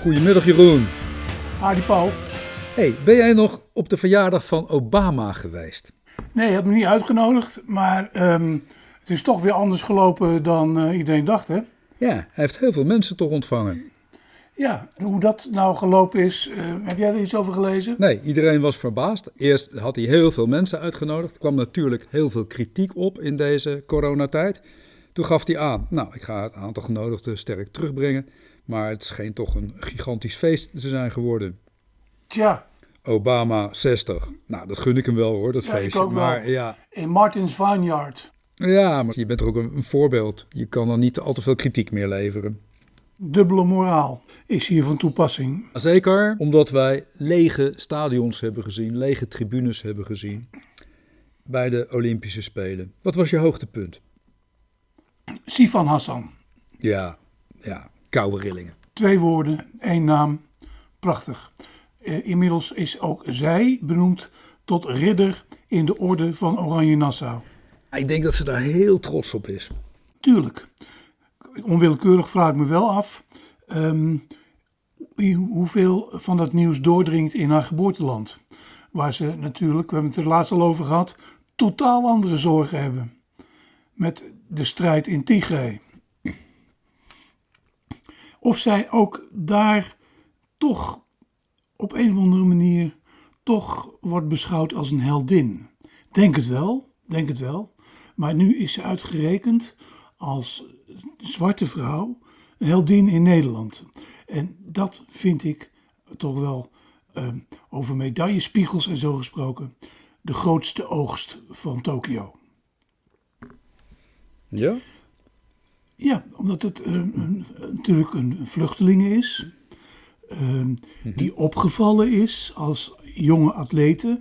Goedemiddag Jeroen. Hardy Paul. Hey, ben jij nog op de verjaardag van Obama geweest? Nee, hij had me niet uitgenodigd, maar ehm, het is toch weer anders gelopen dan eh, iedereen dacht, hè? Ja, hij heeft heel veel mensen toch ontvangen. Ja, hoe dat nou gelopen is, eh, heb jij er iets over gelezen? Nee, iedereen was verbaasd. Eerst had hij heel veel mensen uitgenodigd. Er kwam natuurlijk heel veel kritiek op in deze coronatijd. Toen gaf hij aan, nou, ik ga het aantal genodigden sterk terugbrengen. Maar het scheen toch een gigantisch feest te zijn geworden. Tja, Obama 60. Nou, dat gun ik hem wel hoor, dat Ja, feestje. ook wel. maar ja, in Martin's Vineyard. ja, maar je bent er ook een, een voorbeeld. Je kan dan niet al te veel kritiek meer leveren. Dubbele moraal is hier van toepassing. Zeker omdat wij lege stadions hebben gezien, lege tribunes hebben gezien bij de Olympische Spelen. Wat was je hoogtepunt? Sifan Hassan. Ja, ja, koude rillingen. Twee woorden, één naam. Prachtig. Eh, inmiddels is ook zij benoemd tot ridder in de orde van Oranje Nassau. Ik denk dat ze daar heel trots op is. Tuurlijk. Onwillekeurig vraag ik me wel af ehm, hoeveel van dat nieuws doordringt in haar geboorteland. Waar ze natuurlijk, we hebben het er laatst al over gehad, totaal andere zorgen hebben. Met de strijd in Tigray. Of zij ook daar toch op een of andere manier toch wordt beschouwd als een heldin. Denk het wel, denk het wel. Maar nu is ze uitgerekend als zwarte vrouw een heldin in Nederland. En dat vind ik toch wel, eh, over medaillespiegels en zo gesproken, de grootste oogst van Tokio. Ja? Ja, omdat het eh, een, natuurlijk een vluchteling is. eh, Die opgevallen is als jonge atlete.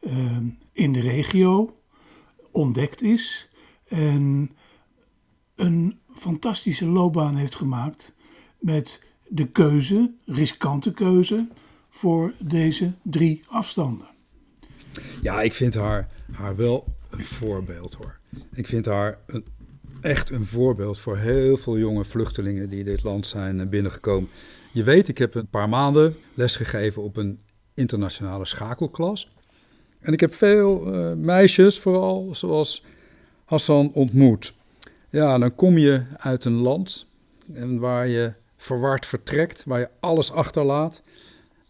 eh, in de regio. Ontdekt is. En een fantastische loopbaan heeft gemaakt. Met de keuze, riskante keuze. Voor deze drie afstanden. Ja, ik vind haar, haar wel een voorbeeld hoor. Ik vind haar een, echt een voorbeeld voor heel veel jonge vluchtelingen die dit land zijn eh, binnengekomen. Je weet, ik heb een paar maanden lesgegeven op een internationale schakelklas. En ik heb veel eh, meisjes, vooral zoals Hassan, ontmoet. Ja, dan kom je uit een land en waar je verward vertrekt, waar je alles achterlaat.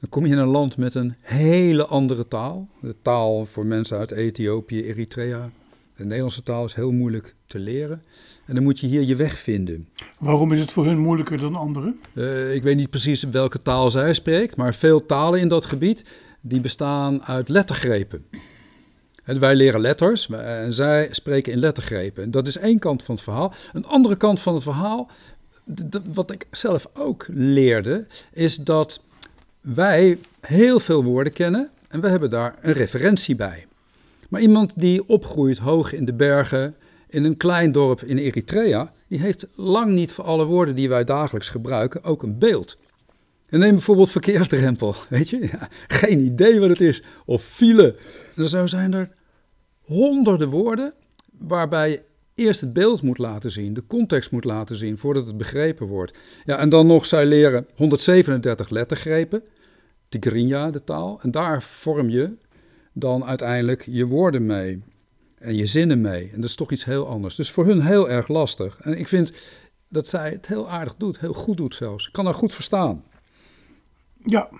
Dan kom je in een land met een hele andere taal. De taal voor mensen uit Ethiopië, Eritrea. De Nederlandse taal is heel moeilijk te leren. En dan moet je hier je weg vinden. Waarom is het voor hun moeilijker dan anderen? Eh, ik weet niet precies welke taal zij spreekt, maar veel talen in dat gebied die bestaan uit lettergrepen. En wij leren letters en zij spreken in lettergrepen. En dat is één kant van het verhaal. Een andere kant van het verhaal, wat ik zelf ook leerde, is dat wij heel veel woorden kennen en we hebben daar een referentie bij. Maar iemand die opgroeit hoog in de bergen, in een klein dorp in Eritrea, die heeft lang niet voor alle woorden die wij dagelijks gebruiken ook een beeld. En neem bijvoorbeeld verkeersdrempel, weet je? Geen idee wat het is. Of file. Zo zijn er honderden woorden waarbij je eerst het beeld moet laten zien, de context moet laten zien voordat het begrepen wordt. Ja, en dan nog, zij leren 137 lettergrepen, Tigrinya, de taal. En daar vorm je dan uiteindelijk je woorden mee en je zinnen mee. En dat is toch iets heel anders. Dus voor hun heel erg lastig. En ik vind dat zij het heel aardig doet, heel goed doet zelfs. Ik kan haar goed verstaan. Ja,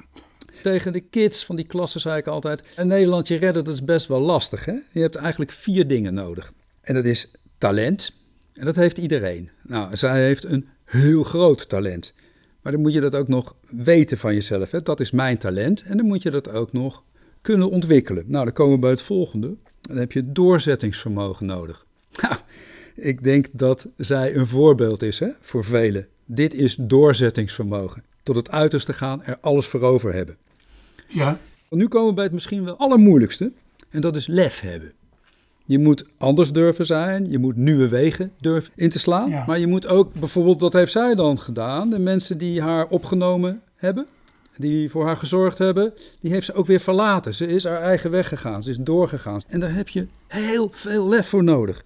Tegen de kids van die klasse zei ik altijd: een Nederlandje redden, dat is best wel lastig. Hè? Je hebt eigenlijk vier dingen nodig. En dat is talent. En dat heeft iedereen. Nou, zij heeft een heel groot talent. Maar dan moet je dat ook nog weten van jezelf. Hè? Dat is mijn talent. En dan moet je dat ook nog kunnen ontwikkelen. Nou, dan komen we bij het volgende. Dan heb je doorzettingsvermogen nodig. Ik denk dat zij een voorbeeld is hè, voor velen. Dit is doorzettingsvermogen. Tot het uiterste gaan, er alles voor over hebben. ja, Nu komen we bij het misschien wel allermoeilijkste. En dat is lef hebben. Je moet anders durven zijn. Je moet nieuwe wegen durven in te slaan. Ja. Maar je moet ook, bijvoorbeeld, dat heeft zij dan gedaan. De mensen die haar opgenomen hebben, die voor haar gezorgd hebben, die heeft ze ook weer verlaten. Ze is haar eigen weg gegaan. Ze is doorgegaan. En daar heb je heel veel lef voor nodig.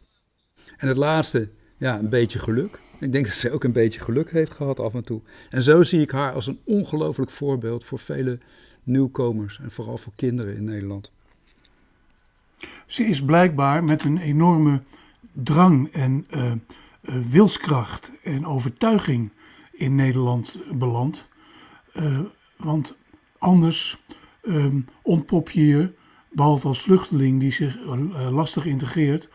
En het laatste, ja, een beetje geluk. Ik denk dat ze ook een beetje geluk heeft gehad af en toe. En zo zie ik haar als een ongelooflijk voorbeeld voor vele nieuwkomers en vooral voor kinderen in Nederland. Ze is blijkbaar met een enorme drang en uh, uh, wilskracht en overtuiging in Nederland beland. Uh, want anders um, ontpop je je, behalve als vluchteling die zich lastig integreert,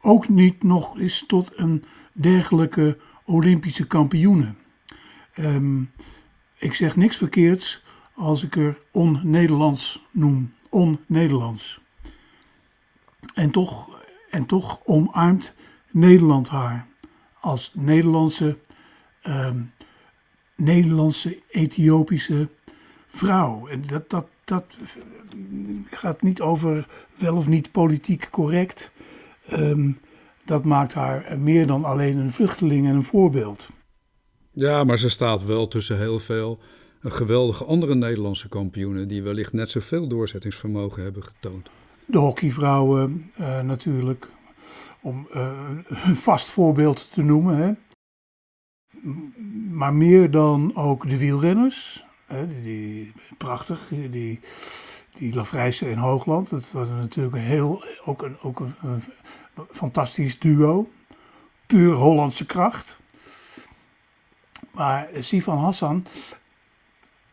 ook niet nog eens tot een dergelijke Olympische kampioene. Um, ik zeg niks verkeerds als ik er on-Nederlands noem. On-Nederlands. En toch, en toch omarmt Nederland haar als Nederlandse, um, Nederlandse Ethiopische vrouw. En dat, dat, dat gaat niet over wel of niet politiek correct. Um, dat maakt haar meer dan alleen een vluchteling en een voorbeeld. Ja, maar ze staat wel tussen heel veel geweldige andere Nederlandse kampioenen die wellicht net zoveel doorzettingsvermogen hebben getoond. De hockeyvrouwen uh, natuurlijk, om uh, een vast voorbeeld te noemen. Hè. Maar meer dan ook de wielrenners. Die, die, prachtig, die, die in Hoogland. Dat was natuurlijk een heel, ook een, ook een, fantastisch duo. Puur Hollandse kracht. Maar Sifan Hassan,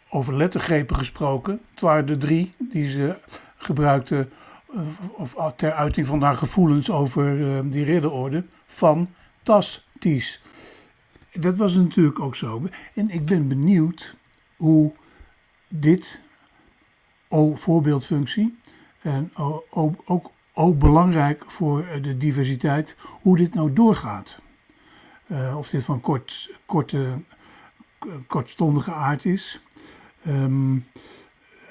over lettergrepen gesproken, het waren de drie die ze gebruikte eh, of ter uiting van haar gevoelens over uh, die ridderorde. Fantastisch. Dat was natuurlijk ook zo. En ik ben benieuwd hoe dit o, voorbeeldfunctie en ook ook belangrijk voor eh, de diversiteit hoe dit nou doorgaat. Uh, of dit van kort, korte, kortstondige aard is. Um,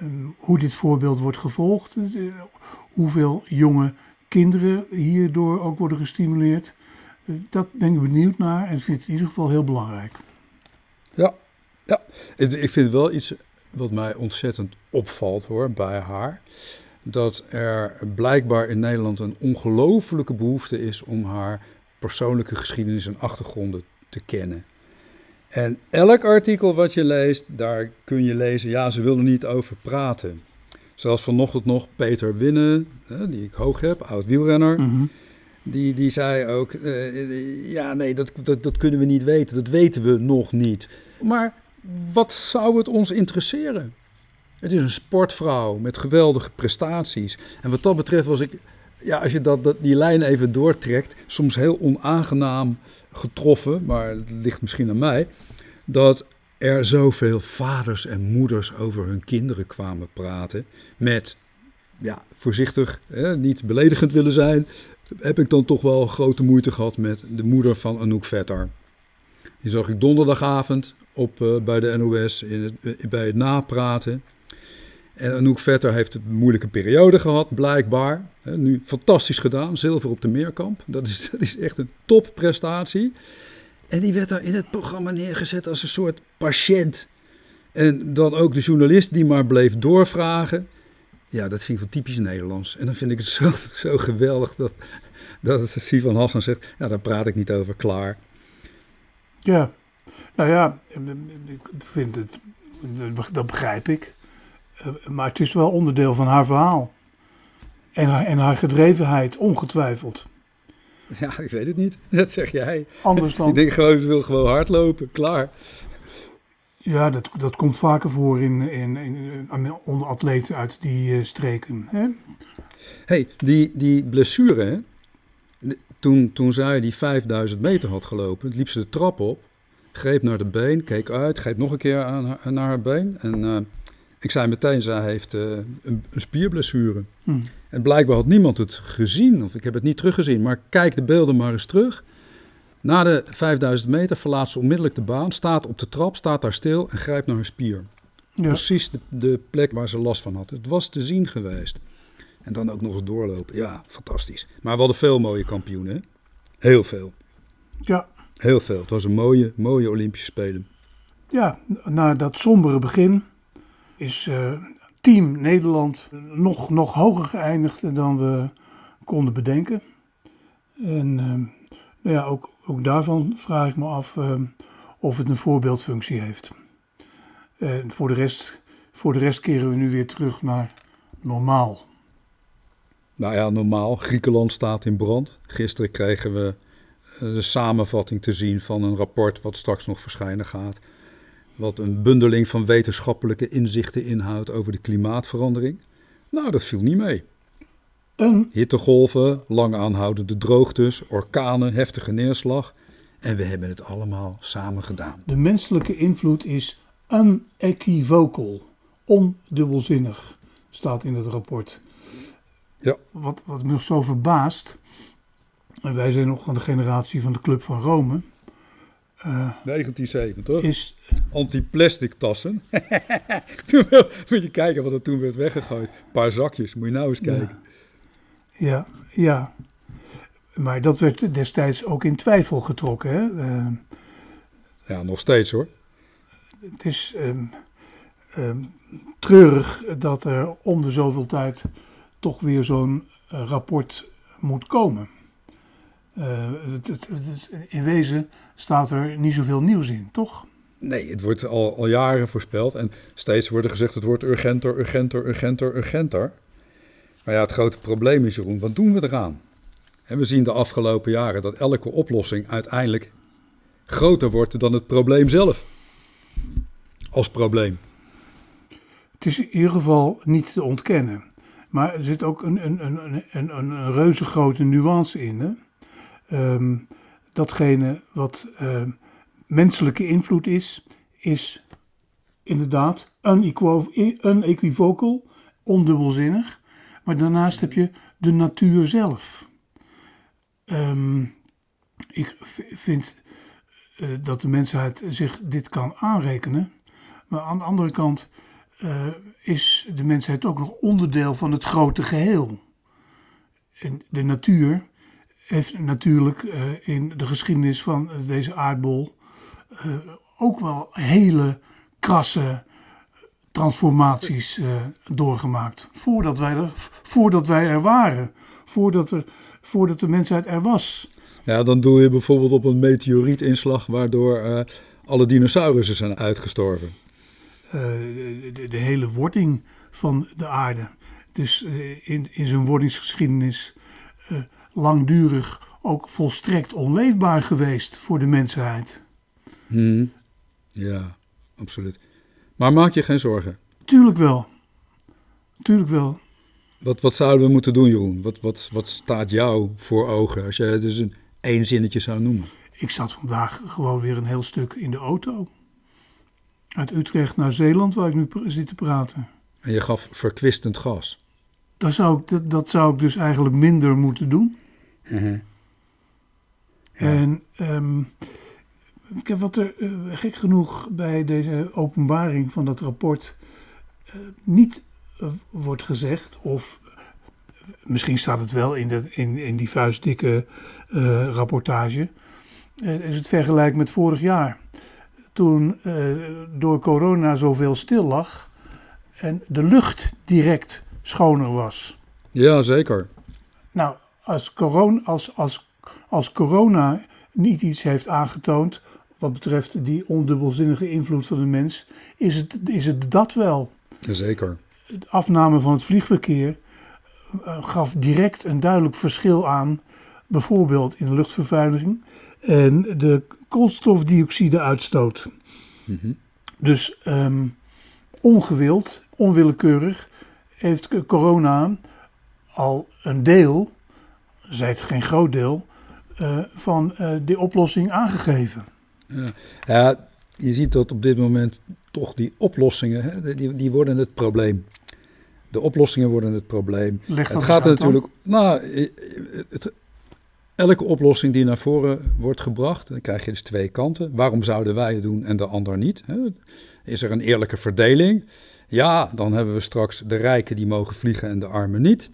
um, hoe dit voorbeeld wordt gevolgd. Uh, hoeveel jonge kinderen hierdoor ook worden gestimuleerd. Dat ben ik benieuwd naar en vind het in ieder geval heel belangrijk. Ja, ik vind wel iets wat mij ontzettend opvalt hoor, bij haar dat er blijkbaar in Nederland een ongelofelijke behoefte is om haar persoonlijke geschiedenis en achtergronden te kennen. En elk artikel wat je leest, daar kun je lezen, ja, ze willen niet over praten. Zoals vanochtend nog Peter Winnen, die ik hoog heb, oud wielrenner. Mm die, die zei ook, uh, ja nee, dat, dat, dat kunnen we niet weten, dat weten we nog niet. Maar wat zou het ons interesseren? Het is een sportvrouw met geweldige prestaties. En wat dat betreft was ik, ja, als je dat, dat, die lijn even doortrekt, soms heel onaangenaam getroffen, maar het ligt misschien aan mij, dat er zoveel vaders en moeders over hun kinderen kwamen praten. Met, ja, voorzichtig, hè, niet beledigend willen zijn, heb ik dan toch wel grote moeite gehad met de moeder van Anouk Vetter. Die zag ik donderdagavond op, uh, bij de NOS in uh, bij het napraten. En Anouk Vetter heeft een moeilijke periode gehad, blijkbaar. Nu fantastisch gedaan, zilver op de meerkamp. Dat is, dat is echt een topprestatie. En die werd daar in het programma neergezet als een soort patiënt. En dan ook de journalist die maar bleef doorvragen. Ja, dat vind ik wel typisch Nederlands. En dan vind ik het zo, zo geweldig dat, dat Sivan Hassan zegt... ja, daar praat ik niet over, klaar. Ja, nou ja, ik vind het... Dat begrijp ik. Eh, maar het is wel onderdeel van haar verhaal. En haar, en haar gedrevenheid, ongetwijfeld. Ja, ik weet het niet. Dat zeg jij. Anders dan... ik denk gewoon, ze wil gewoon hardlopen, klaar. Ja, dat, dat komt vaker voor in, in, in, onder atleten uit die uh, streken. Hè? hey, die, die blessure, hè? Toen, toen zij die 5000 meter had gelopen, liep ze de trap op, greep naar de been, keek uit, greep nog een keer aan haar, naar haar been en... Uh, ik zei meteen, zij heeft uh, een, een, spierblessure. Hmm. En blijkbaar had niemand het gezien, of ik heb het niet teruggezien. Maar kijk de beelden maar eens terug. Na de 5000 meter verlaat ze onmiddellijk de baan, staat op de trap, staat daar stil en grijpt naar haar spier. Ja. Precies de, de, plek waar ze last van had. Het was te zien geweest. En dan ook nog eens doorlopen. Ja, fantastisch. Maar we hadden veel mooie kampioenen. Heel veel. Ja. Heel veel. Het was een mooie, mooie Olympische Spelen. Ja, na dat sombere begin is uh, Team Nederland nog, nog hoger geëindigd dan we konden bedenken. En uh, ja, ook ook daarvan vraag ik me af ehm, of het een voorbeeldfunctie heeft. En voor de, rest, voor de rest keren we nu weer terug naar normaal. Nou ja, normaal. Griekenland staat in brand. Gisteren kregen we eh, de samenvatting te zien van een rapport wat straks nog verschijnen gaat. Wat een bundeling van wetenschappelijke inzichten inhoudt over de klimaatverandering. Nou, dat viel niet mee. Een, Hittegolven, lang aanhoudende droogtes, orkanen, heftige neerslag. En we hebben het allemaal samen gedaan. de menselijke invloed is unequivocal, ondubbelzinnig, staat in het rapport. Ja. Wat, wat me zo verbaast, en wij zijn nog aan de generatie van de Club van Rome, eh, 1970. is Anti-plastic tassen. Toen wel- moet je kijken wat er toen werd weggegooid. Een paar zakjes, moet je nou eens kijken. Ja, ja. Maar dat werd destijds ook in twijfel getrokken. Hè? Eh, Ja, nog steeds hoor. het is ehm, ehm, treurig dat er om de zoveel tijd toch weer zo'n eh, rapport moet komen. Eh, het, het- het is- in wezen staat er niet zoveel nieuws in, toch? Nee, het wordt al, al jaren voorspeld. En steeds wordt er gezegd het wordt urgenter, urgenter, urgenter, urgenter. Maar ja, het grote probleem is, Jeroen, wat doen we eraan? En we zien de afgelopen jaren dat elke oplossing uiteindelijk groter wordt dan het probleem zelf. Als probleem. Het is in ieder geval niet te ontkennen. Maar er zit ook een, een, een, een, een, een reuze grote nuance in. Hè? Ehm, datgene wat ehm, menselijke invloed is, is inderdaad unequivo- unequivocal, ondubbelzinnig. Maar daarnaast heb je de natuur zelf. Ehm, ik vind eh, dat de mensheid zich dit kan aanrekenen. Maar aan de andere kant eh, is de mensheid ook nog onderdeel van het grote geheel. En de natuur heeft natuurlijk eh, in de geschiedenis van deze aardbol eh, ook wel hele krasse transformaties eh, doorgemaakt. Voordat wij, er, voordat wij er waren, voordat, er, voordat de mensheid er was. Ja, dan doe je bijvoorbeeld op een meteorietinslag waardoor alle dinosaurussen zijn uitgestorven. de, de, de hele wording van de aarde. Het is eh, in, in zijn wordingsgeschiedenis langdurig ook volstrekt onleefbaar geweest voor de mensheid. Hm. Ja, absoluut. Maar maak je geen zorgen. Tuurlijk wel. Tuurlijk wel. Wat, wat zouden we moeten doen, Jeroen? Wat, wat, wat staat jou voor ogen als je het dus een één zinnetje zou noemen? Ik zat vandaag gewoon weer een heel stuk in de auto. Uit Utrecht naar Zeeland, waar ik nu zit te praten. En je gaf verkwistend gas. Dat zou, ik, dat, dat zou ik dus eigenlijk minder moeten doen. Ja. En ehm, ik heb wat er eh, gek genoeg bij deze openbaring van dat rapport eh, niet eh, wordt gezegd, of misschien staat het wel in, de, in, in die vuistdikke eh, rapportage, is het vergelijk met vorig jaar. Toen eh, door corona zoveel stil lag en de lucht direct schoner was. ja, zeker. Nou, als corona, als, als, als corona niet iets heeft aangetoond wat betreft die ondubbelzinnige invloed van de mens, is het, is het dat wel. Zeker. De afname van het vliegverkeer eh, gaf direct een duidelijk verschil aan, bijvoorbeeld in de luchtvervuiling en de koolstofdioxide-uitstoot. Mhm. Dus ehm, ongewild, onwillekeurig, heeft corona al een deel, zij het geen groot deel, eh, van eh die oplossing aangegeven. Ja. ja, je ziet dat op dit moment toch die oplossingen, hè, die, die worden het probleem. De oplossingen worden het probleem. Het gaat er natuurlijk. Nou, het- elke oplossing die naar voren wordt gebracht, dan krijg je dus twee kanten. Waarom zouden wij het doen en de ander niet? Hè? Is er een eerlijke verdeling? Ja, dan hebben we straks de rijken die mogen vliegen en de armen niet.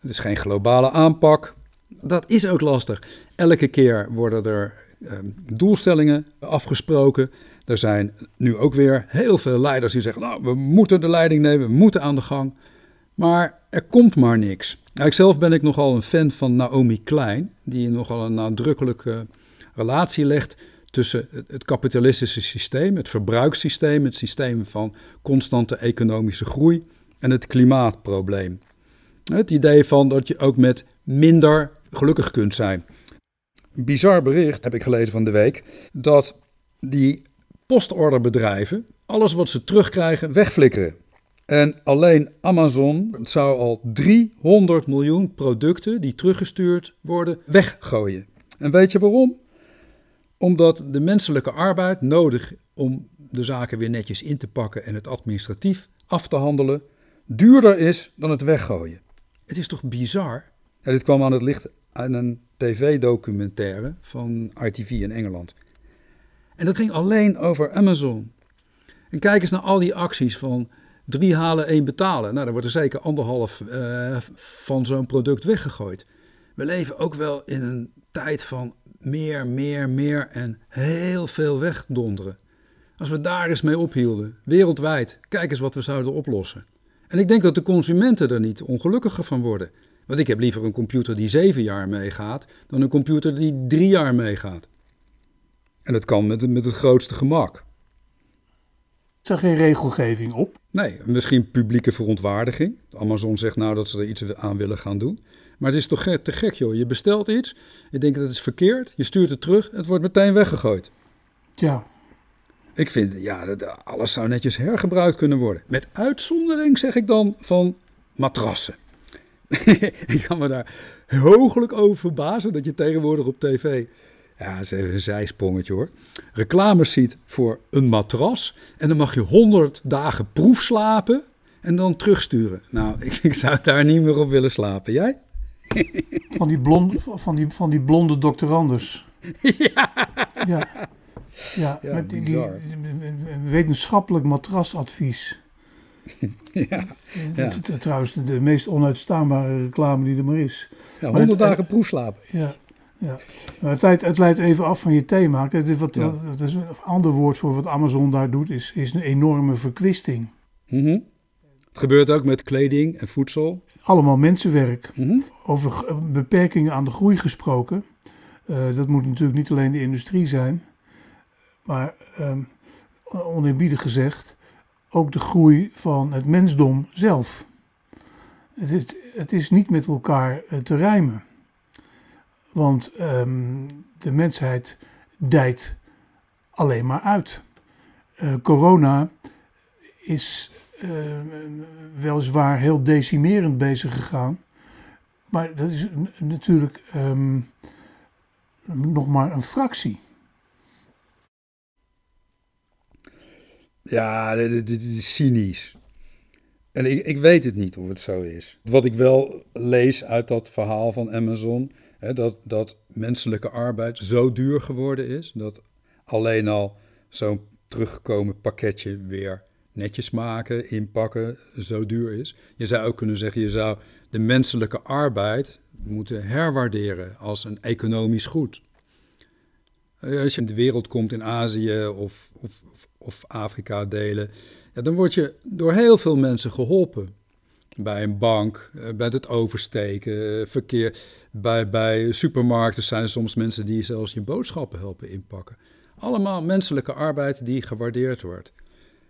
Het is geen globale aanpak. Dat is ook lastig. Elke keer worden er ehm, doelstellingen afgesproken. Er zijn nu ook weer heel veel leiders die zeggen: Nou, we moeten de leiding nemen, we moeten aan de gang. Maar er komt maar niks. Nou, ikzelf ben ik nogal een fan van Naomi Klein, die nogal een nadrukkelijke relatie legt tussen het kapitalistische systeem, het verbruikssysteem, het systeem van constante economische groei en het klimaatprobleem. Het idee van dat je ook met minder gelukkig kunt zijn. Bizar bericht heb ik gelezen van de week dat die postorderbedrijven alles wat ze terugkrijgen wegflikkeren. En alleen Amazon zou al 300 miljoen producten die teruggestuurd worden weggooien. En weet je waarom? Omdat de menselijke arbeid nodig om de zaken weer netjes in te pakken en het administratief af te handelen duurder is dan het weggooien. Het is toch bizar? Ja, dit kwam aan het licht aan een tv-documentaire van ITV in Engeland. En dat ging alleen over Amazon. En kijk eens naar al die acties van drie halen, één betalen. Nou, dan wordt er zeker anderhalf uh, van zo'n product weggegooid. We leven ook wel in een tijd van meer, meer, meer en heel veel wegdonderen. Als we daar eens mee ophielden, wereldwijd, kijk eens wat we zouden oplossen. En ik denk dat de consumenten er niet ongelukkiger van worden. Want ik heb liever een computer die zeven jaar meegaat dan een computer die drie jaar meegaat. En dat kan met, met het grootste gemak. Is er geen regelgeving op? Nee, misschien publieke verontwaardiging. Amazon zegt nou dat ze er iets aan willen gaan doen. Maar het is toch te gek, joh. Je bestelt iets, je denkt dat het is verkeerd, je stuurt het terug, het wordt meteen weggegooid. Ja. Ik vind, ja, alles zou netjes hergebruikt kunnen worden. Met uitzondering, zeg ik dan, van matrassen. ik kan me daar hooglijk over verbazen dat je tegenwoordig op tv ja, dat is even een zijsprongetje hoor. Reclames ziet voor een matras. En dan mag je 100 dagen proef slapen en dan terugsturen. Nou, ik, ik zou daar niet meer op willen slapen. Jij? Van die, blonde, van die, van die blonde doctoranders. Ja. Ja, ja, Ja, met die, die- wetenschappelijk matrasadvies. Ja, ja. Is trouwens de meest onuitstaanbare reclame die er maar is. ja Maar 100 het- dagen proef slapen. Ja, ja. Maar het, leidt, het leidt even af van je thema. Dit wat, Ja. dat is een ander woord voor wat Amazon daar doet, is, is een enorme verkwisting. Mhm. Het gebeurt ook met kleding en voedsel. Allemaal mensenwerk. Mhm. Over beperkingen aan de groei gesproken. eh, dat moet natuurlijk niet alleen de industrie zijn. Maar ehm oneerbiedig gezegd, ook de groei van het mensdom zelf. Het is, het is niet met elkaar eh, te rijmen. Want ehm, de mensheid dijt alleen maar uit. Eh, corona is eh, weliswaar heel decimerend bezig gegaan. Maar dat is natuurlijk ehm, nog maar een fractie. Ja, dit, is cynisch. En ik, ik weet het niet of het zo is. Wat ik wel lees uit dat verhaal van Amazon, hè, dat, dat menselijke arbeid zo duur geworden is, dat alleen al zo'n teruggekomen pakketje weer netjes maken, inpakken, zo duur is. Je zou ook kunnen zeggen, je zou de menselijke arbeid moeten herwaarderen als een economisch goed. Als je in de wereld komt in Azië of, of- of Afrika-delen, ja, dan word je door heel veel mensen geholpen. Bij een bank, eh, bij het oversteken, eh, verkeer. Bij, bij supermarkten zijn er soms mensen die zelfs je boodschappen helpen inpakken. Allemaal menselijke arbeid die gewaardeerd wordt.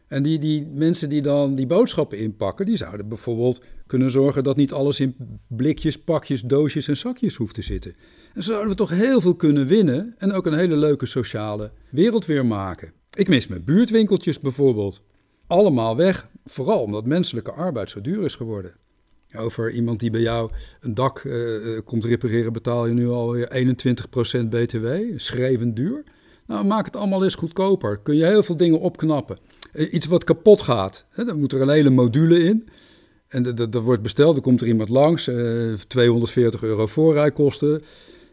En die, die mensen die dan die boodschappen inpakken, die zouden bijvoorbeeld kunnen zorgen dat niet alles in blikjes, pakjes, doosjes en zakjes hoeft te zitten. En zo zouden we toch heel veel kunnen winnen en ook een hele leuke sociale wereld weer maken. Ik mis mijn buurtwinkeltjes bijvoorbeeld. Allemaal weg, vooral omdat menselijke arbeid zo duur is geworden. Over iemand die bij jou een dak eh, eh, komt repareren, betaal je nu alweer 21% BTW. Schreeuwend duur. Nou, maak het allemaal eens goedkoper. Kun je heel veel dingen opknappen. Eh, Iets wat kapot gaat, hè, dan moet er een hele module in. En dat, dat, wordt besteld, dan komt er iemand langs. eh 240 euro voorrijkosten.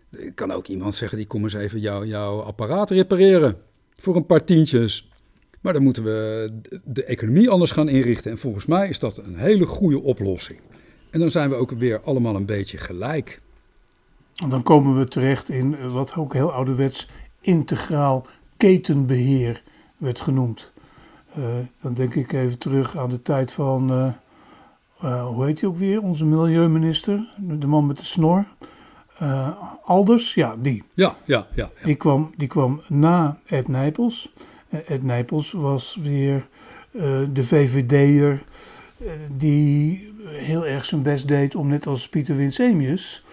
Er kan ook iemand zeggen, die kom eens even jou, jouw apparaat repareren. Voor een paar tientjes. Maar dan moeten we de- economie anders gaan inrichten. En volgens mij is dat een hele goede oplossing. En dan zijn we ook weer allemaal een beetje gelijk. Dan komen we terecht in eh, wat ook heel ouderwets integraal ketenbeheer werd genoemd. Eh, dan denk ik even terug aan de tijd van, eh, hoe heet hij ook weer, onze milieuminister, de man met de snor. Eh, Alders, ja, die. Ja, ja, ja. ja. Die kwam, die kwam na Ed Nijpels. Eh, Ed Nijpels was weer eh, de VVD'er die heel erg zijn best deed om net als Pieter Winsemius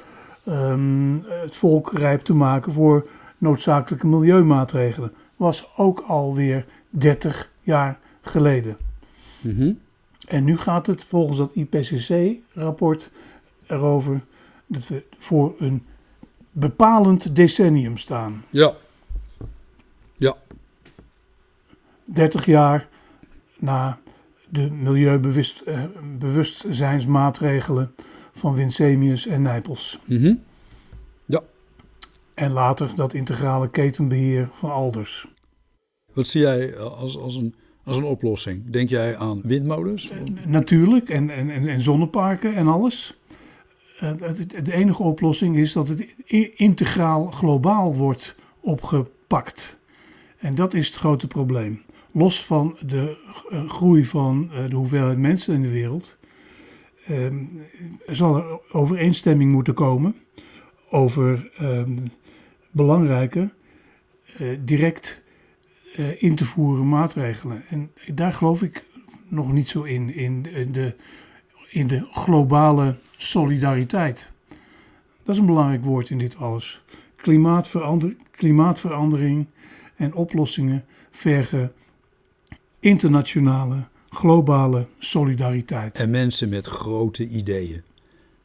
ehm, het volk rijp te maken voor noodzakelijke milieumaatregelen. Was ook alweer 30 jaar geleden. Mhm. En nu gaat het volgens dat IPCC-rapport erover dat we voor een bepalend decennium staan. Ja. Ja. 30 jaar na de milieubewustzijnsmaatregelen van Winsemius en Nijpels. Mhm. En later dat integrale ketenbeheer van Alders. Wat zie jij als, als, een, als een oplossing? Denk jij aan windmolens? Natuurlijk, en, en, en, en zonneparken en alles. De enige oplossing is dat het integraal globaal wordt opgepakt. En dat is het grote probleem. Los van de eh, groei van eh, de hoeveelheid mensen in de wereld, ehm, zal er overeenstemming moeten komen over ehm, belangrijke, eh, direct in te voeren maatregelen. En daar geloof ik nog niet zo in, in de, in de globale solidariteit. Dat is een belangrijk woord in dit alles. Klimaatverander, klimaatverandering en oplossingen vergen internationale, globale solidariteit. En mensen met grote ideeën.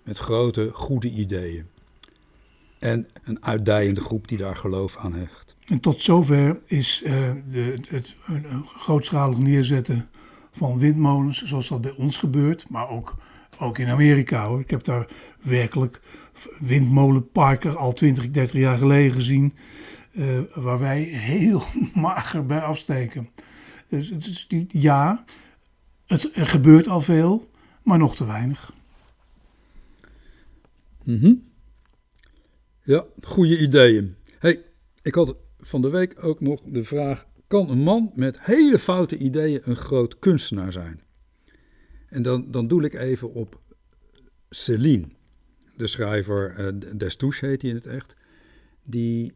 Met grote, goede ideeën. En een uitdijende groep die daar geloof aan hecht. En tot zover is eh, de, het een, een grootschalig neerzetten van windmolens, zoals dat bij ons gebeurt, maar ook, ook in Amerika hoor. Ik heb daar werkelijk windmolenparken al 20, 30 jaar geleden gezien, eh, waar wij heel mager bij afsteken. Dus, die, ja, het, er gebeurt al veel, maar nog te weinig. Mhm. Ja, goede ideeën. hey, ik had van de week ook nog de vraag: kan een man met hele foute ideeën een groot kunstenaar zijn? En dan, dan doe ik even op Céline, de schrijver eh, Destouche heet hij in het echt, die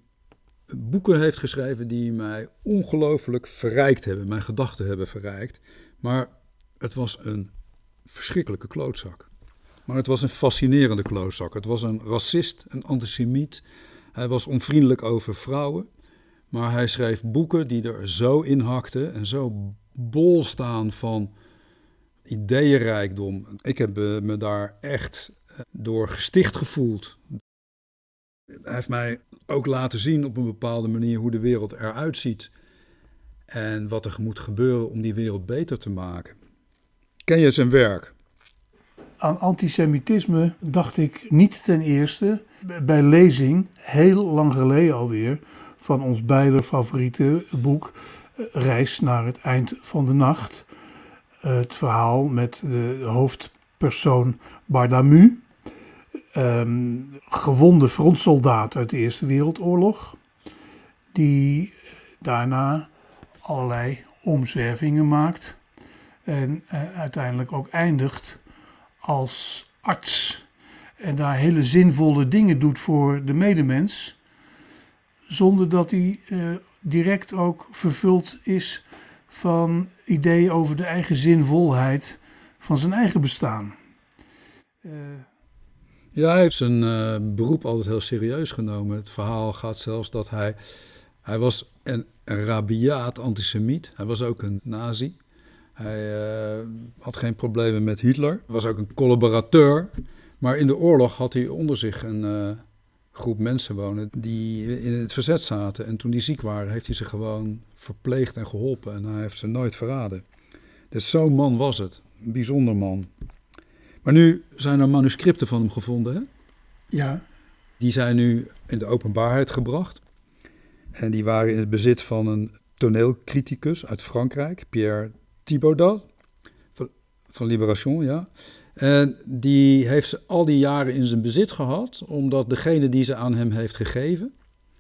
boeken heeft geschreven die mij ongelooflijk verrijkt hebben, mijn gedachten hebben verrijkt. Maar het was een verschrikkelijke klootzak. Maar het was een fascinerende klootzak. Het was een racist, een antisemiet. Hij was onvriendelijk over vrouwen. Maar hij schreef boeken die er zo in hakten en zo bol staan van ideeënrijkdom. Ik heb eh, me daar echt eh, door gesticht gevoeld. Hij heeft mij ook laten zien op een bepaalde manier hoe de wereld eruit ziet. En wat er moet gebeuren om die wereld beter te maken. Ken je zijn werk? Aan antisemitisme dacht ik niet ten eerste bij lezing, heel lang geleden alweer, van ons beide favoriete boek eh, Reis naar het eind van de nacht. Eh, Het verhaal met de hoofdpersoon Bardamu, ehm, gewonde frontsoldaat uit de Eerste Wereldoorlog, die daarna allerlei omzwervingen maakt en eh, uiteindelijk ook eindigt als arts. En daar hele zinvolle dingen doet voor de medemens, zonder dat hij eh, direct ook vervuld is van ideeën over de eigen zinvolheid van zijn eigen bestaan. Eh, Ja, hij heeft zijn eh, beroep altijd heel serieus genomen. Het verhaal gaat zelfs dat hij... Hij was een, rabiaat antisemiet. Hij was ook een nazi. Hij had geen problemen met Hitler. Was ook een collaborateur. Maar in de oorlog had hij onder zich een groep mensen wonen die in het verzet zaten. En toen die ziek waren, heeft hij ze gewoon verpleegd en geholpen. En hij heeft ze nooit verraden. Dus zo'n man was het. Een bijzonder man. Maar nu zijn er manuscripten van hem gevonden, hè? ja, Die zijn nu in de openbaarheid gebracht. En die waren in het bezit van een toneelcriticus uit Frankrijk, Pierre Thibaudat, van, van Libération, ja. En die heeft ze al die jaren in zijn bezit gehad, omdat degene die ze aan hem heeft gegeven,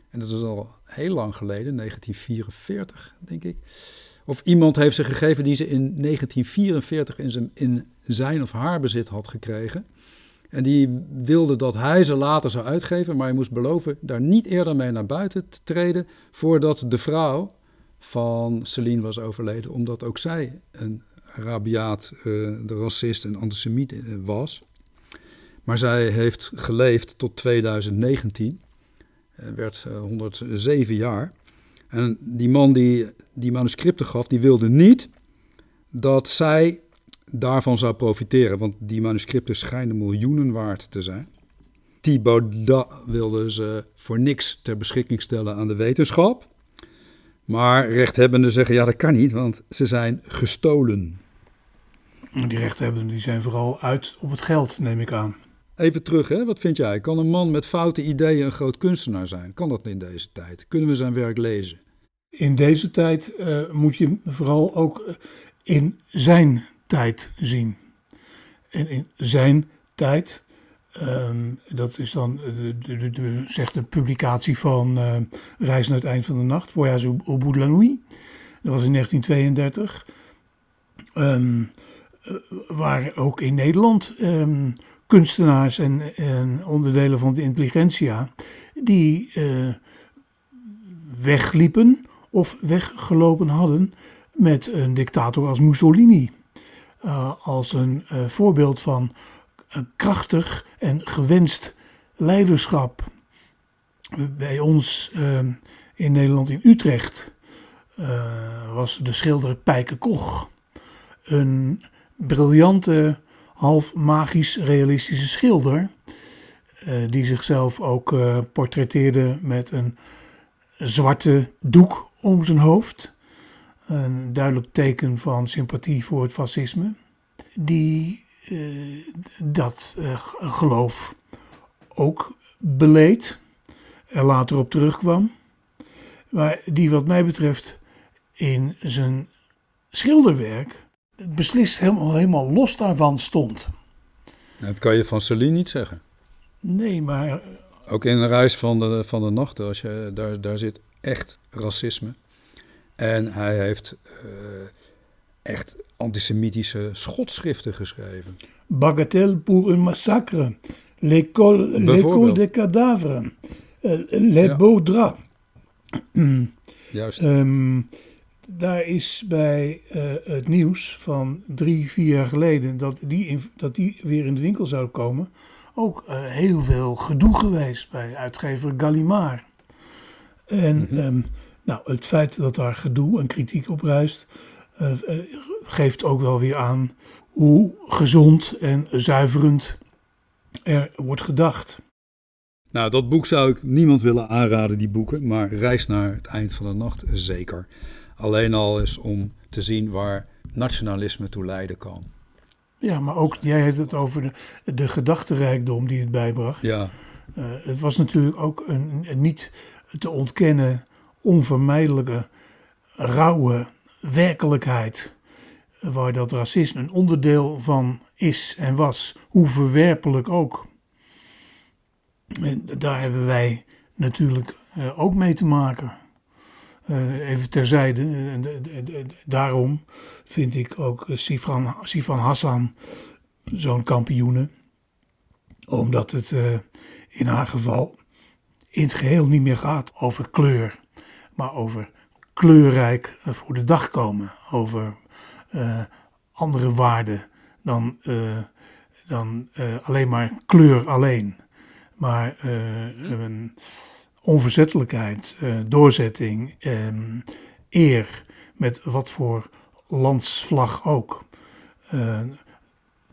en dat is al heel lang geleden, 1944 denk ik, of iemand heeft ze gegeven die ze in 1944 in zijn, in zijn of haar bezit had gekregen. En die wilde dat hij ze later zou uitgeven, maar hij moest beloven daar niet eerder mee naar buiten te treden voordat de vrouw van Celine was overleden, omdat ook zij een rabiaat, uh, de racist en antisemiet uh, was. Maar zij heeft geleefd tot 2019, uh, werd 107 jaar. En die man die die manuscripten gaf, die wilde niet dat zij daarvan zou profiteren. Want die manuscripten schijnen miljoenen waard te zijn. Thibaut wilde ze voor niks ter beschikking stellen aan de wetenschap. Maar rechthebbenden zeggen, ja dat kan niet, want ze zijn gestolen. Die rechthebbenden die zijn vooral uit op het geld, neem ik aan. Even terug, hè? wat vind jij? Kan een man met foute ideeën een groot kunstenaar zijn? Kan dat in deze tijd? Kunnen we zijn werk lezen? In deze tijd uh, moet je vooral ook in zijn tijd zien. En in zijn tijd, um, dat is dan de, de, de, zegt een publicatie van uh, Reis naar het eind van de nacht, Voyage au bout de la nuit. Dat was in 1932. Um, uh, waar ook in Nederland um, kunstenaars en, en, onderdelen van de intelligentsia die uh, wegliepen of weggelopen hadden met een dictator als Mussolini. Uh, als een voorbeeld van een krachtig en gewenst leiderschap. Bij ons uh, in Nederland in Utrecht was de schilder Pijke Koch. Een briljante, half magisch realistische schilder. die zichzelf ook portretteerde met een zwarte doek om zijn hoofd een duidelijk teken van sympathie voor het fascisme, die uh, dat geloof ook beleed, er later op terugkwam, maar die wat mij betreft in zijn schilderwerk beslist helemaal, helemaal los daarvan stond. Dat kan je van Celine niet zeggen. Nee, maar... Ook in de reis van de, van de nachten, als je, daar, daar zit echt racisme. En hij heeft uh, echt antisemitische schotschriften geschreven. Bagatelle pour un massacre. L'école des cadavres. Uh, Les ja. Beaux Draps. Juist. Um, daar is bij uh, het nieuws van drie, vier jaar geleden dat die, in, dat die weer in de winkel zou komen, ook uh, heel veel gedoe geweest bij uitgever Gallimard. En mm -hmm. um, nou, het feit dat daar gedoe en kritiek op ruist, uh, uh, geeft ook wel weer aan hoe gezond en zuiverend er wordt gedacht. Nou, dat boek zou ik niemand willen aanraden, die boeken, maar Reis naar het eind van de nacht zeker. Alleen al is om te zien waar nationalisme toe leiden kan. Ja, maar ook, jij hebt het over de, de gedachtenrijkdom die het bijbracht. Ja. Uh, het was natuurlijk ook een, een niet te ontkennen onvermijdelijke, rauwe werkelijkheid. Waar dat racisme een onderdeel van is en was, hoe verwerpelijk ook. En daar hebben wij natuurlijk uh, ook mee te maken. Uh, even terzijde, uh, daarom vind ik ook Sifan, Sifan Hassan zo'n kampioene. Omdat het in haar geval in het geheel niet meer gaat over kleur maar over kleurrijk voor de dag komen. Over andere waarden dan, dan alleen maar kleur alleen. Maar onverzettelijkheid, doorzetting, eer met wat voor landsvlag ook.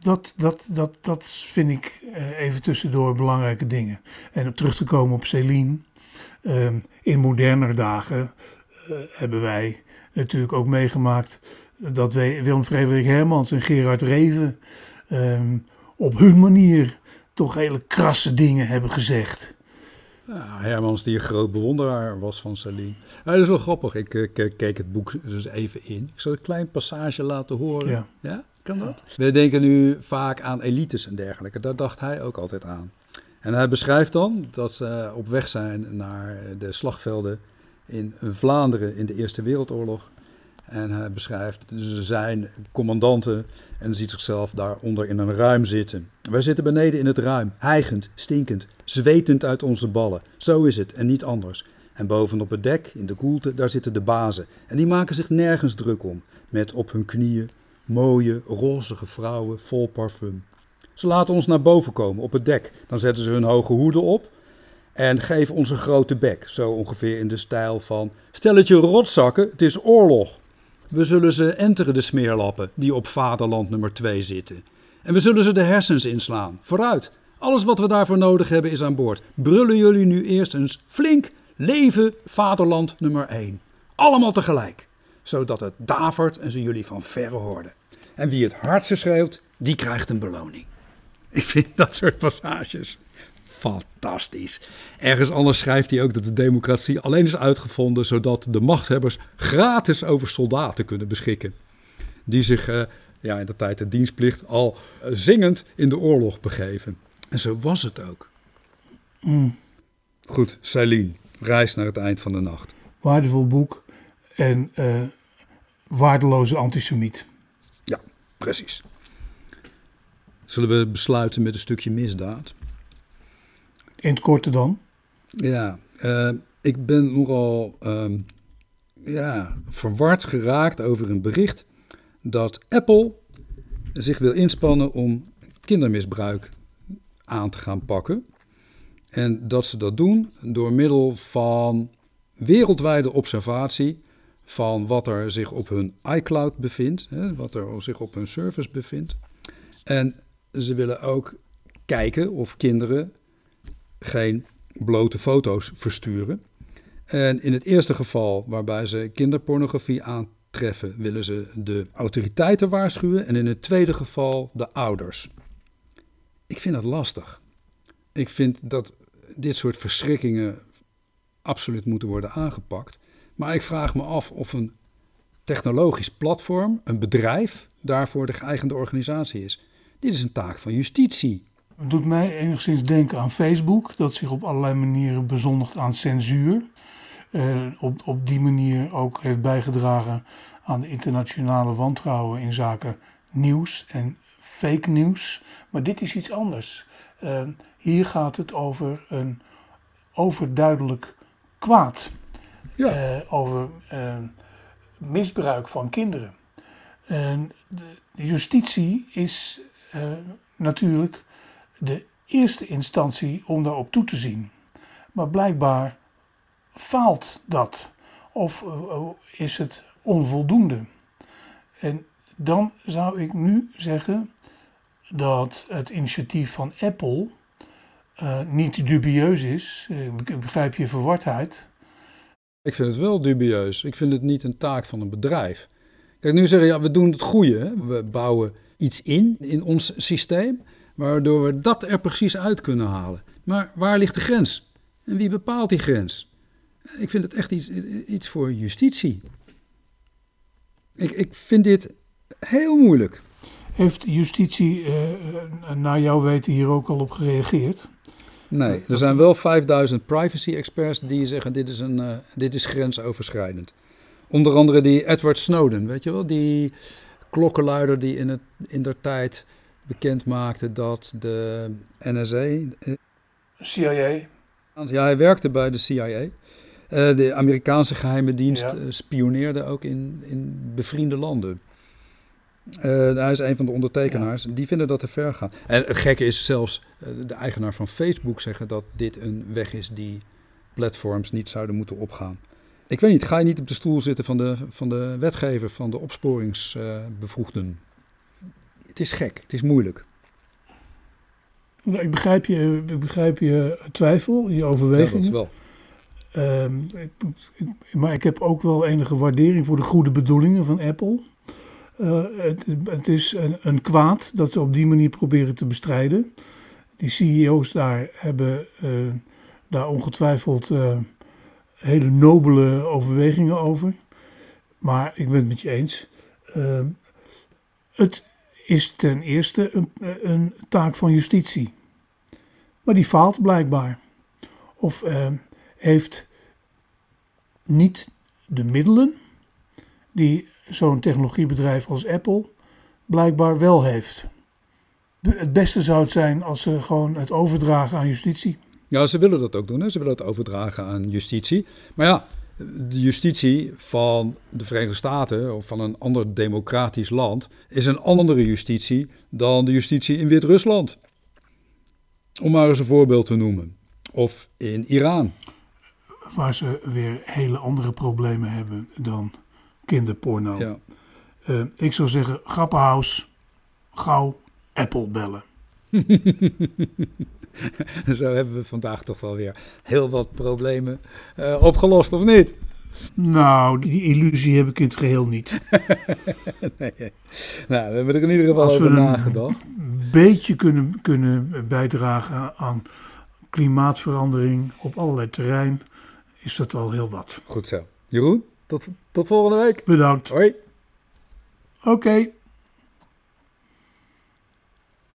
dat, dat, dat, dat vind ik even tussendoor belangrijke dingen. En om terug te komen op Céline. Um, in moderner dagen hebben wij natuurlijk ook meegemaakt dat Willem Frederik Hermans en Gerard Reven um, op hun manier toch hele krasse dingen hebben gezegd. Ja, Hermans die een groot bewonderaar was van Celine. Ja, dat is wel grappig. Ik uh, keek het boek dus even in. Ik zal een klein passage laten horen. Ja. ja? Kan dat? We denken nu vaak aan elites en dergelijke. Daar dacht hij ook altijd aan. En hij beschrijft dan dat ze op weg zijn naar de slagvelden in Vlaanderen in de Eerste Wereldoorlog. En hij beschrijft zijn commandanten en ziet zichzelf daaronder in een ruim zitten. Wij zitten beneden in het ruim, hijgend, stinkend, zwetend uit onze ballen. Zo is het en niet anders. En bovenop het dek, in de koelte, daar zitten de bazen. En die maken zich nergens druk om, met op hun knieën mooie, rozige vrouwen vol parfum. Ze laten ons naar boven komen op het dek. Dan zetten ze hun hoge hoeden op en geven ons een grote bek. Zo ongeveer in de stijl van: Stelletje rotzakken, het is oorlog. We zullen ze enteren, de smeerlappen, die op vaderland nummer 2 zitten. En we zullen ze de hersens inslaan. Vooruit. Alles wat we daarvoor nodig hebben is aan boord. Brullen jullie nu eerst eens flink leven vaderland nummer 1. Allemaal tegelijk. Zodat het davert en ze jullie van verre hoorden. En wie het hardste schreeuwt, die krijgt een beloning. Ik vind dat soort passages fantastisch. Ergens anders schrijft hij ook dat de democratie alleen is uitgevonden zodat de machthebbers gratis over soldaten kunnen beschikken. Die zich uh, ja, in de tijd de dienstplicht al uh, zingend in de oorlog begeven. En zo was het ook. Mm. Goed, Celine, reis naar het eind van de nacht. Waardevol boek en uh, waardeloze antisemiet. Ja, precies. Zullen we besluiten met een stukje misdaad? In het korte dan? Ja, uh, ik ben nogal um, ja, verward geraakt over een bericht dat Apple zich wil inspannen om kindermisbruik aan te gaan pakken. En dat ze dat doen door middel van wereldwijde observatie van wat er zich op hun iCloud bevindt, hè, wat er zich op hun service bevindt. En ze willen ook kijken of kinderen geen blote foto's versturen. En in het eerste geval, waarbij ze kinderpornografie aantreffen, willen ze de autoriteiten waarschuwen. En in het tweede geval de ouders. Ik vind dat lastig. Ik vind dat dit soort verschrikkingen absoluut moeten worden aangepakt. Maar ik vraag me af of een technologisch platform, een bedrijf, daarvoor de geëigende organisatie is. Dit is een taak van justitie. Het doet mij enigszins denken aan Facebook, dat zich op allerlei manieren bezondigt aan censuur. Uh, op, op die manier ook heeft bijgedragen aan de internationale wantrouwen in zaken nieuws en fake nieuws. Maar dit is iets anders. Uh, hier gaat het over een overduidelijk kwaad. Ja. Uh, over misbruik van kinderen. En de justitie is natuurlijk de eerste instantie om daarop toe te zien. Maar blijkbaar faalt dat of uh, is het onvoldoende. En dan zou ik nu zeggen dat het initiatief van Apple uh, niet dubieus is. Ik begrijp je verwardheid. Ik vind het wel dubieus. Ik vind het niet een taak van een bedrijf. Kijk, nu zeggen ja, we doen het goede. We bouwen iets in, in ons systeem waardoor we dat er precies uit kunnen halen. Maar waar ligt de grens? En wie bepaalt die grens? Ik vind het echt iets, iets voor justitie. Ik, ik vind dit heel moeilijk. Heeft justitie uh, naar jouw weten hier ook al op gereageerd? Nee, er zijn wel 5000 privacy experts die zeggen dit is, een, uh, dit is grensoverschrijdend. Onder andere die Edward Snowden, weet je wel, die klokkenluider die in, het, in der tijd bekend maakte dat de NSA. CIA. Ja, hij werkte bij de CIA. Uh, eh, de Amerikaanse geheime dienst ja. uh, spioneerde ook in, in bevriende landen. Uh, hij is een van de ondertekenaars. Ja. Die vinden dat te ver gaat. En het gekke is zelfs de eigenaar van Facebook zeggen dat dit een weg is die platforms niet zouden moeten opgaan. Ik weet niet, ga je niet op de stoel zitten van de, van de wetgever, van de opsporingsbevoegden? Het is gek, het is moeilijk. Nou, ik, begrijp je, ik begrijp je twijfel, je overweging. Ja, wel. Um, ik, ik, maar ik heb ook wel enige waardering voor de goede bedoelingen van Apple. Uh, het, het, is een, een, kwaad dat ze op die manier proberen te bestrijden. Die CEO's daar hebben uh, daar ongetwijfeld uh, hele nobele overwegingen over. Maar ik ben het met je eens. Ehm, het is ten eerste een, een taak van justitie. Maar die faalt blijkbaar. Of uh, heeft niet de middelen die zo'n technologiebedrijf als Apple blijkbaar wel heeft. Het beste zou het zijn als ze gewoon het overdragen aan justitie. Ja, ze willen dat ook doen. Hè? Ze willen het overdragen aan justitie. Maar ja, de justitie van de Verenigde Staten of van een ander democratisch land is een andere justitie dan de justitie in Wit-Rusland. Om maar eens een voorbeeld te noemen. Of in Iran. Waar ze weer hele andere problemen hebben dan kinderporno. Ja. Uh, ik zou zeggen, Grappenhaus, gauw Apple bellen. Zo hebben we vandaag toch wel weer heel wat problemen uh, opgelost, of niet? Nou, die illusie heb ik in het geheel niet. nee. Nou, we hebben er in ieder geval Als over we nagedacht. een beetje kunnen, kunnen bijdragen aan klimaatverandering op allerlei terrein, is dat al heel wat. Goed zo. Jeroen, tot, tot volgende week. Bedankt. Hoi. Oké.